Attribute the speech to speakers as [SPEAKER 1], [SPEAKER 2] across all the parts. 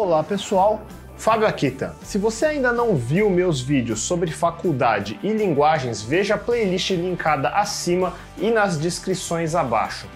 [SPEAKER 1] Olá pessoal, Fábio Akita. Se você ainda não viu meus vídeos sobre faculdade e linguagens, veja a playlist linkada acima e nas descrições abaixo.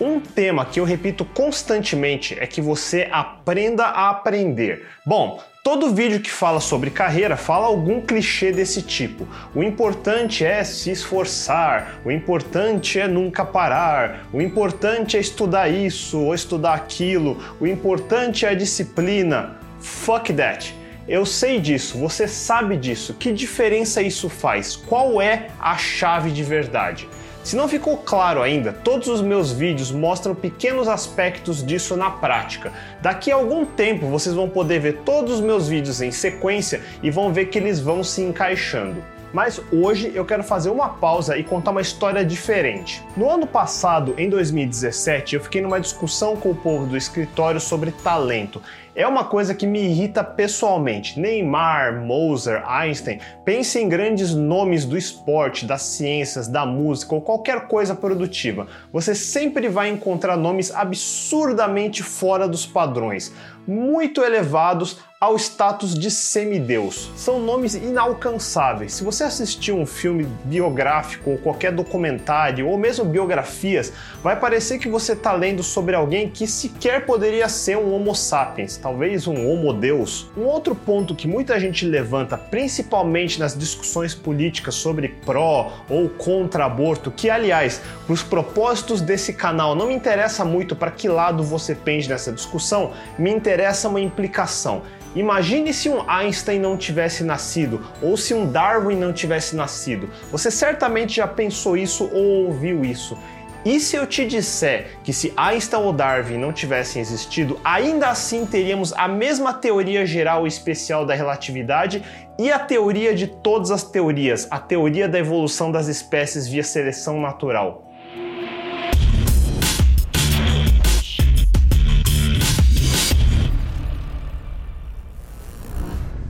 [SPEAKER 1] Um tema que eu repito constantemente é que você aprenda a aprender. Bom, todo vídeo que fala sobre carreira fala algum clichê desse tipo. O importante é se esforçar, o importante é nunca parar, o importante é estudar isso ou estudar aquilo, o importante é a disciplina. Fuck that. Eu sei disso, você sabe disso. Que diferença isso faz? Qual é a chave de verdade? Se não ficou claro ainda, todos os meus vídeos mostram pequenos aspectos disso na prática. Daqui a algum tempo vocês vão poder ver todos os meus vídeos em sequência e vão ver que eles vão se encaixando. Mas hoje eu quero fazer uma pausa e contar uma história diferente. No ano passado, em 2017, eu fiquei numa discussão com o povo do escritório sobre talento é uma coisa que me irrita pessoalmente. Neymar, Moser, Einstein, pense em grandes nomes do esporte, das ciências, da música ou qualquer coisa produtiva. Você sempre vai encontrar nomes absurdamente fora dos padrões, muito elevados ao status de semideus. São nomes inalcançáveis. Se você assistir um filme biográfico ou qualquer documentário ou mesmo biografias, vai parecer que você está lendo sobre alguém que sequer poderia ser um Homo sapiens, talvez um Homo Deus. Um outro ponto que muita gente levanta, principalmente nas discussões políticas sobre pró ou contra aborto, que aliás, para os propósitos desse canal não me interessa muito para que lado você pende nessa discussão, me interessa uma implicação. Imagine se um Einstein não tivesse nascido ou se um Darwin não tivesse nascido. Você certamente já pensou isso ou ouviu isso. E se eu te disser que se Einstein ou Darwin não tivessem existido, ainda assim teríamos a mesma teoria geral e especial da relatividade e a teoria de todas as teorias, a teoria da evolução das espécies via seleção natural?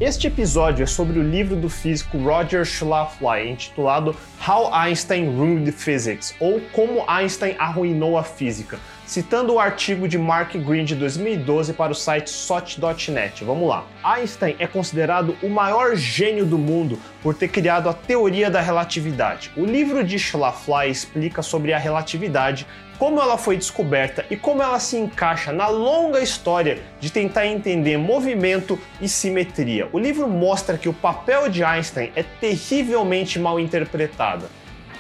[SPEAKER 1] Este episódio é sobre o livro do físico Roger Schlafly, intitulado How Einstein Ruined Physics, ou Como Einstein Arruinou a Física, citando o artigo de Mark Green de 2012 para o site SOT.net. Vamos lá. Einstein é considerado o maior gênio do mundo por ter criado a teoria da relatividade. O livro de Schlafly explica sobre a relatividade como ela foi descoberta e como ela se encaixa na longa história de tentar entender movimento e simetria. O livro mostra que o papel de Einstein é terrivelmente mal interpretado.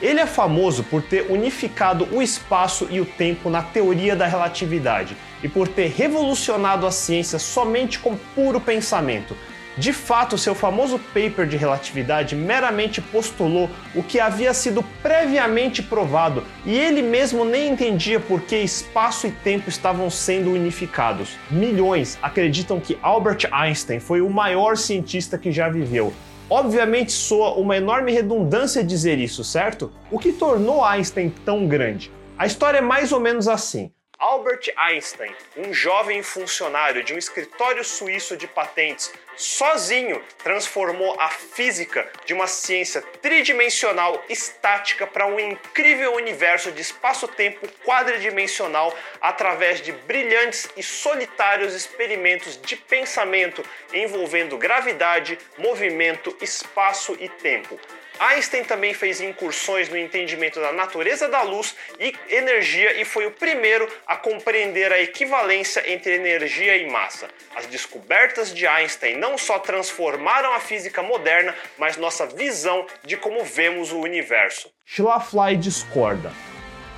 [SPEAKER 1] Ele é famoso por ter unificado o espaço e o tempo na teoria da relatividade e por ter revolucionado a ciência somente com puro pensamento, de fato, seu famoso paper de relatividade meramente postulou o que havia sido previamente provado e ele mesmo nem entendia por que espaço e tempo estavam sendo unificados. Milhões acreditam que Albert Einstein foi o maior cientista que já viveu. Obviamente soa uma enorme redundância dizer isso, certo? O que tornou Einstein tão grande? A história é mais ou menos assim. Albert Einstein, um jovem funcionário de um escritório suíço de patentes, sozinho transformou a física de uma ciência tridimensional estática para um incrível universo de espaço-tempo quadridimensional através de brilhantes e solitários experimentos de pensamento envolvendo gravidade, movimento, espaço e tempo. Einstein também fez incursões no entendimento da natureza da luz e energia e foi o primeiro a compreender a equivalência entre energia e massa. As descobertas de Einstein não só transformaram a física moderna, mas nossa visão de como vemos o universo. Schlafly discorda.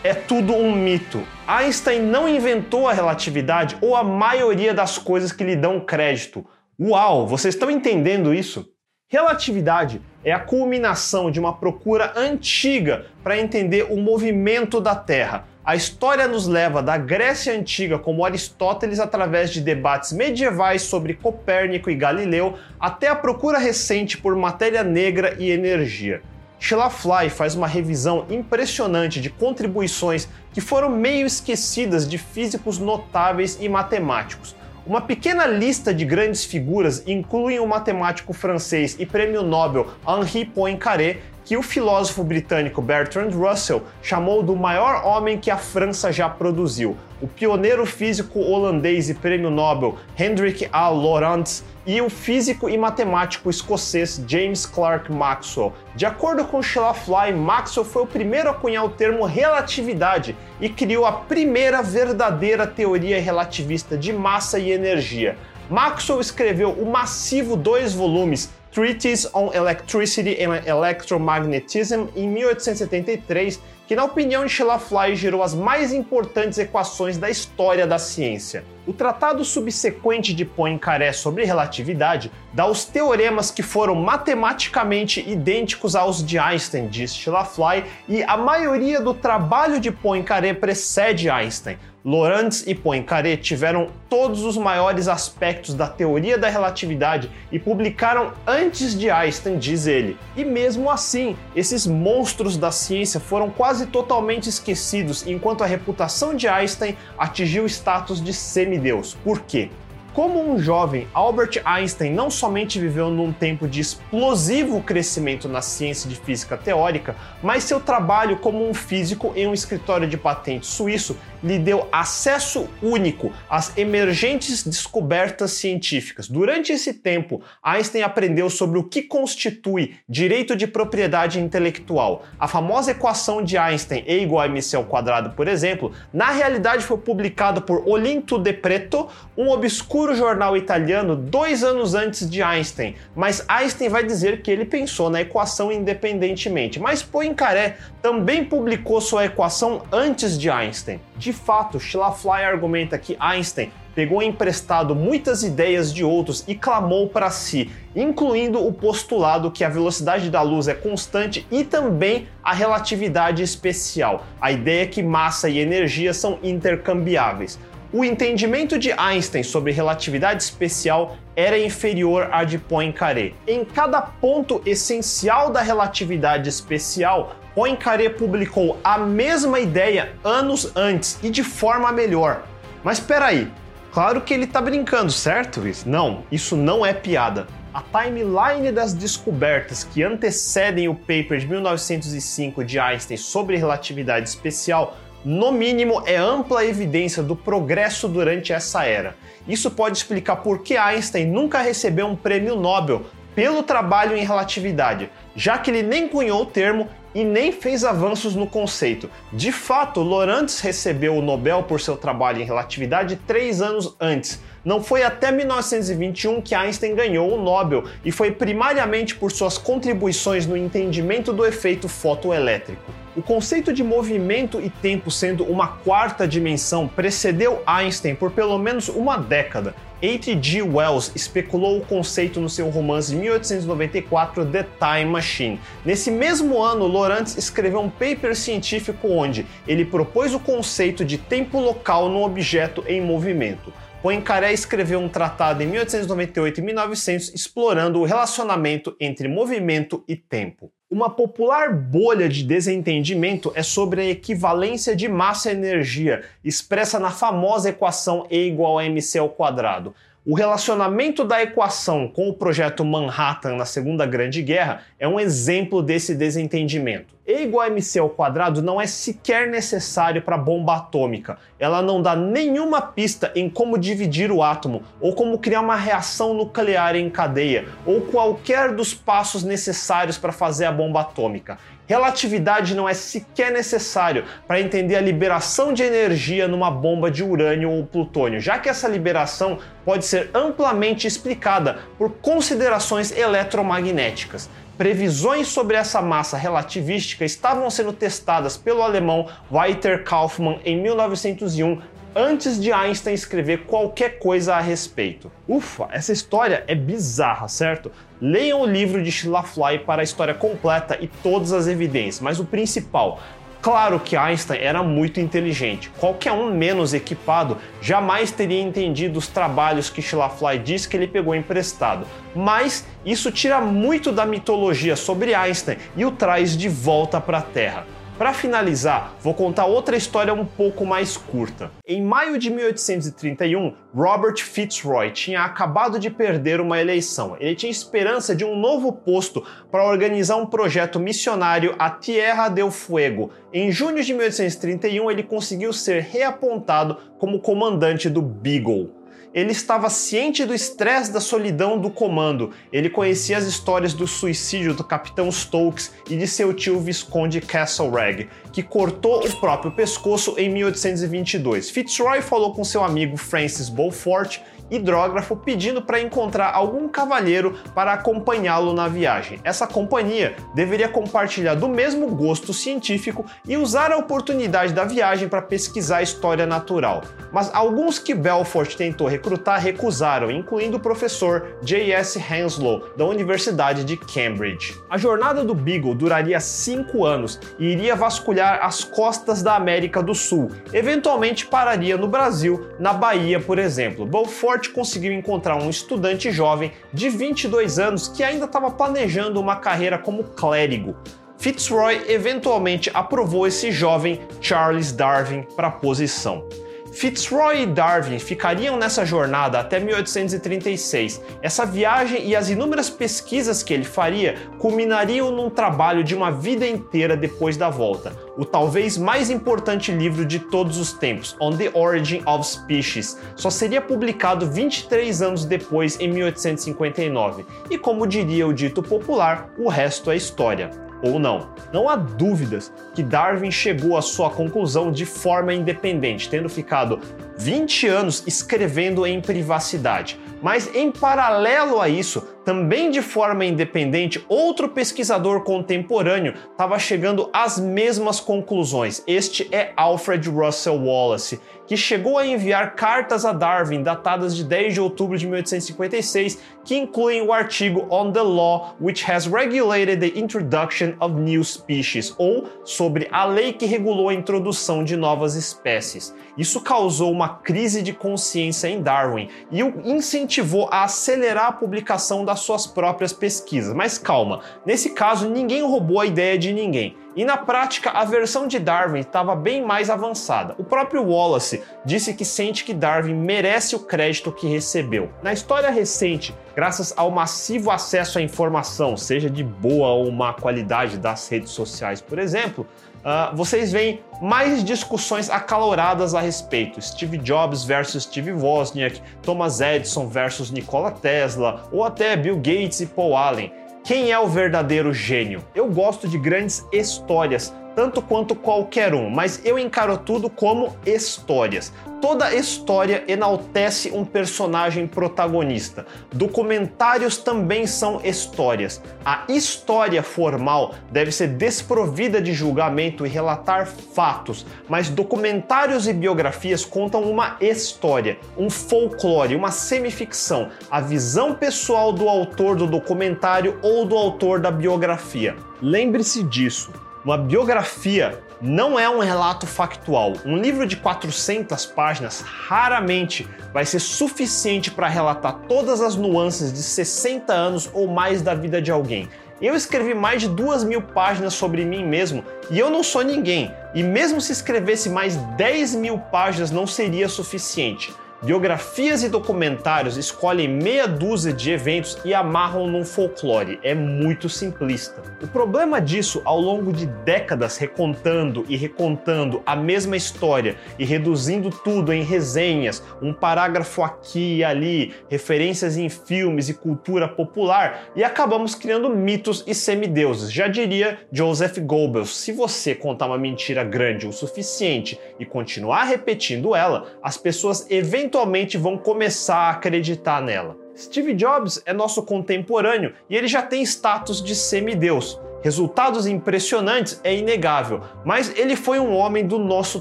[SPEAKER 1] É tudo um mito. Einstein não inventou a relatividade ou a maioria das coisas que lhe dão crédito. Uau, vocês estão entendendo isso? Relatividade é a culminação de uma procura antiga para entender o movimento da Terra. A história nos leva da Grécia Antiga, como Aristóteles, através de debates medievais sobre Copérnico e Galileu, até a procura recente por matéria negra e energia. Schlafly faz uma revisão impressionante de contribuições que foram meio esquecidas de físicos notáveis e matemáticos. Uma pequena lista de grandes figuras inclui o matemático francês e prêmio Nobel Henri Poincaré, que o filósofo britânico Bertrand Russell chamou do maior homem que a França já produziu. O pioneiro físico holandês e prêmio Nobel Hendrik A. Lorentz e o físico e matemático escocês James Clerk Maxwell. De acordo com Sheila Fly, Maxwell foi o primeiro a cunhar o termo relatividade e criou a primeira verdadeira teoria relativista de massa e energia. Maxwell escreveu o massivo dois volumes Treatise on Electricity and Electromagnetism em 1873, que na opinião de Sheila Fly gerou as mais importantes equações da história da ciência. O tratado subsequente de Poincaré sobre relatividade dá os teoremas que foram matematicamente idênticos aos de Einstein, diz Sheila Fly, e a maioria do trabalho de Poincaré precede Einstein. Lorentz e Poincaré tiveram todos os maiores aspectos da teoria da relatividade e publicaram antes de Einstein, diz ele. E mesmo assim, esses monstros da ciência foram quase totalmente esquecidos, enquanto a reputação de Einstein atingiu o status de semideus. Por quê? Como um jovem, Albert Einstein não somente viveu num tempo de explosivo crescimento na ciência de física teórica, mas seu trabalho como um físico em um escritório de patentes suíço lhe deu acesso único às emergentes descobertas científicas. Durante esse tempo, Einstein aprendeu sobre o que constitui direito de propriedade intelectual. A famosa equação de Einstein E igual a mc ao quadrado, por exemplo, na realidade foi publicada por Olinto de Preto, um obscuro jornal italiano, dois anos antes de Einstein. Mas Einstein vai dizer que ele pensou na equação independentemente. Mas Poincaré também publicou sua equação antes de Einstein. De fato, Schlafly argumenta que Einstein pegou emprestado muitas ideias de outros e clamou para si, incluindo o postulado que a velocidade da luz é constante e também a relatividade especial, a ideia que massa e energia são intercambiáveis. O entendimento de Einstein sobre relatividade especial era inferior à de Poincaré. Em cada ponto essencial da relatividade especial, Poincaré publicou a mesma ideia anos antes e de forma melhor. Mas espera aí, claro que ele está brincando, certo? Não, isso não é piada. A timeline das descobertas que antecedem o paper de 1905 de Einstein sobre relatividade especial, no mínimo, é ampla evidência do progresso durante essa era. Isso pode explicar por que Einstein nunca recebeu um prêmio Nobel pelo trabalho em relatividade, já que ele nem cunhou o termo e nem fez avanços no conceito. De fato, Lorentz recebeu o Nobel por seu trabalho em relatividade três anos antes. Não foi até 1921 que Einstein ganhou o Nobel e foi primariamente por suas contribuições no entendimento do efeito fotoelétrico. O conceito de movimento e tempo sendo uma quarta dimensão precedeu Einstein por pelo menos uma década. H.G. Wells especulou o conceito no seu romance de 1894 The Time Machine. Nesse mesmo ano, Lorentz escreveu um paper científico onde ele propôs o conceito de tempo local no objeto em movimento. Poincaré escreveu um tratado em 1898 e 1900 explorando o relacionamento entre movimento e tempo. Uma popular bolha de desentendimento é sobre a equivalência de massa e energia, expressa na famosa equação E igual a mc ao quadrado. O relacionamento da equação com o projeto Manhattan na Segunda Grande Guerra é um exemplo desse desentendimento. E igual a mc ao quadrado não é sequer necessário para a bomba atômica. Ela não dá nenhuma pista em como dividir o átomo, ou como criar uma reação nuclear em cadeia, ou qualquer dos passos necessários para fazer a bomba atômica. Relatividade não é sequer necessário para entender a liberação de energia numa bomba de urânio ou plutônio, já que essa liberação pode ser amplamente explicada por considerações eletromagnéticas. Previsões sobre essa massa relativística estavam sendo testadas pelo alemão Walter Kaufmann em 1901 antes de Einstein escrever qualquer coisa a respeito. Ufa, essa história é bizarra, certo? Leiam o livro de Sheila Fly para a história completa e todas as evidências, mas o principal, Claro que Einstein era muito inteligente. Qualquer um menos equipado jamais teria entendido os trabalhos que Sheila Fly diz que ele pegou emprestado. Mas isso tira muito da mitologia sobre Einstein e o traz de volta para a Terra. Para finalizar, vou contar outra história um pouco mais curta. Em maio de 1831, Robert Fitzroy tinha acabado de perder uma eleição. Ele tinha esperança de um novo posto para organizar um projeto missionário à Tierra del Fuego. Em junho de 1831, ele conseguiu ser reapontado como comandante do Beagle. Ele estava ciente do estresse da solidão do comando. Ele conhecia as histórias do suicídio do capitão Stokes e de seu tio Visconde Castlereagh, que cortou o próprio pescoço em 1822. Fitzroy falou com seu amigo Francis Beaufort hidrógrafo pedindo para encontrar algum cavalheiro para acompanhá-lo na viagem. Essa companhia deveria compartilhar do mesmo gosto científico e usar a oportunidade da viagem para pesquisar a história natural. Mas alguns que Belfort tentou recrutar recusaram, incluindo o professor J.S. Henslow, da Universidade de Cambridge. A jornada do Beagle duraria cinco anos e iria vasculhar as costas da América do Sul. Eventualmente pararia no Brasil, na Bahia, por exemplo. Beaufort conseguiu encontrar um estudante jovem de 22 anos que ainda estava planejando uma carreira como clérigo. Fitzroy eventualmente aprovou esse jovem Charles Darwin para a posição. Fitzroy e Darwin ficariam nessa jornada até 1836. Essa viagem e as inúmeras pesquisas que ele faria culminariam num trabalho de uma vida inteira depois da volta, o talvez mais importante livro de todos os tempos, On the Origin of Species. Só seria publicado 23 anos depois, em 1859. E como diria o dito popular, o resto é história ou não. Não há dúvidas que Darwin chegou à sua conclusão de forma independente, tendo ficado 20 anos escrevendo em privacidade. Mas em paralelo a isso, também de forma independente, outro pesquisador contemporâneo estava chegando às mesmas conclusões. Este é Alfred Russel Wallace, que chegou a enviar cartas a Darwin datadas de 10 de outubro de 1856, que incluem o artigo On the Law which has regulated the introduction of new species, ou sobre a lei que regulou a introdução de novas espécies. Isso causou uma crise de consciência em Darwin e o incentivou a acelerar a publicação das suas próprias pesquisas. Mas calma, nesse caso ninguém roubou a ideia de ninguém. E na prática, a versão de Darwin estava bem mais avançada. O próprio Wallace disse que sente que Darwin merece o crédito que recebeu. Na história recente, graças ao massivo acesso à informação, seja de boa ou má qualidade das redes sociais, por exemplo, uh, vocês veem mais discussões acaloradas a respeito. Steve Jobs versus Steve Wozniak, Thomas Edison versus Nikola Tesla, ou até Bill Gates e Paul Allen. Quem é o verdadeiro gênio? Eu gosto de grandes histórias, tanto quanto qualquer um, mas eu encaro tudo como histórias. Toda história enaltece um personagem protagonista. Documentários também são histórias. A história formal deve ser desprovida de julgamento e relatar fatos, mas documentários e biografias contam uma história, um folclore, uma semificção, a visão pessoal do autor do documentário ou do autor da biografia. Lembre-se disso. Uma biografia não é um relato factual. Um livro de 400 páginas raramente vai ser suficiente para relatar todas as nuances de 60 anos ou mais da vida de alguém. Eu escrevi mais de duas mil páginas sobre mim mesmo e eu não sou ninguém. E mesmo se escrevesse mais 10 mil páginas, não seria suficiente. Biografias e documentários escolhem meia dúzia de eventos e amarram num folclore. É muito simplista. O problema disso, ao longo de décadas recontando e recontando a mesma história e reduzindo tudo em resenhas, um parágrafo aqui e ali, referências em filmes e cultura popular, e acabamos criando mitos e semideuses. Já diria Joseph Goebbels: se você contar uma mentira grande o suficiente e continuar repetindo ela, as pessoas eventualmente eventualmente vão começar a acreditar nela. Steve Jobs é nosso contemporâneo e ele já tem status de semideus. Resultados impressionantes é inegável, mas ele foi um homem do nosso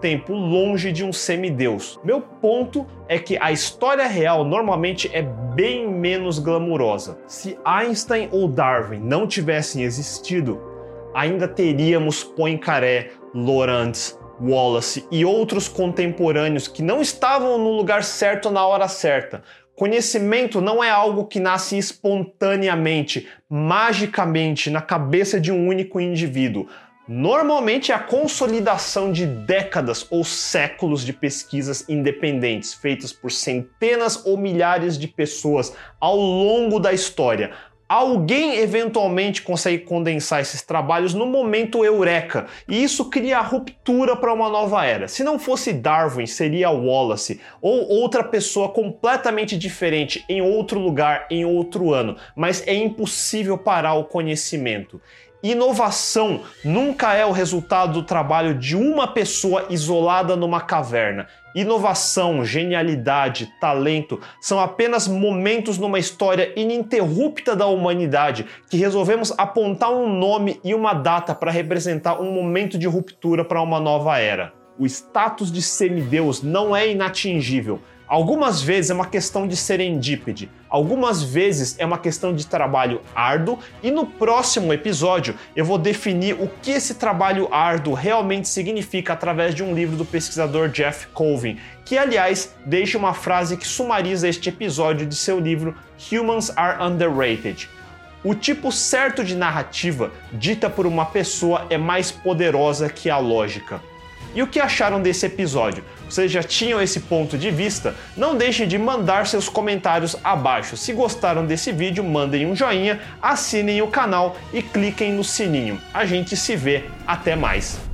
[SPEAKER 1] tempo, longe de um semideus. Meu ponto é que a história real normalmente é bem menos glamurosa. Se Einstein ou Darwin não tivessem existido, ainda teríamos Poincaré, Lorentz, Wallace e outros contemporâneos que não estavam no lugar certo na hora certa. Conhecimento não é algo que nasce espontaneamente, magicamente, na cabeça de um único indivíduo. Normalmente é a consolidação de décadas ou séculos de pesquisas independentes, feitas por centenas ou milhares de pessoas ao longo da história. Alguém eventualmente consegue condensar esses trabalhos no momento eureka, e isso cria a ruptura para uma nova era. Se não fosse Darwin, seria Wallace, ou outra pessoa completamente diferente, em outro lugar, em outro ano, mas é impossível parar o conhecimento. Inovação nunca é o resultado do trabalho de uma pessoa isolada numa caverna. Inovação, genialidade, talento são apenas momentos numa história ininterrupta da humanidade que resolvemos apontar um nome e uma data para representar um momento de ruptura para uma nova era. O status de semideus não é inatingível, Algumas vezes é uma questão de serendípede, algumas vezes é uma questão de trabalho árduo, e no próximo episódio eu vou definir o que esse trabalho árduo realmente significa através de um livro do pesquisador Jeff Colvin, que aliás deixa uma frase que sumariza este episódio de seu livro Humans Are Underrated. O tipo certo de narrativa dita por uma pessoa é mais poderosa que a lógica. E o que acharam desse episódio? Vocês já tinham esse ponto de vista? Não deixem de mandar seus comentários abaixo. Se gostaram desse vídeo, mandem um joinha, assinem o canal e cliquem no sininho. A gente se vê. Até mais!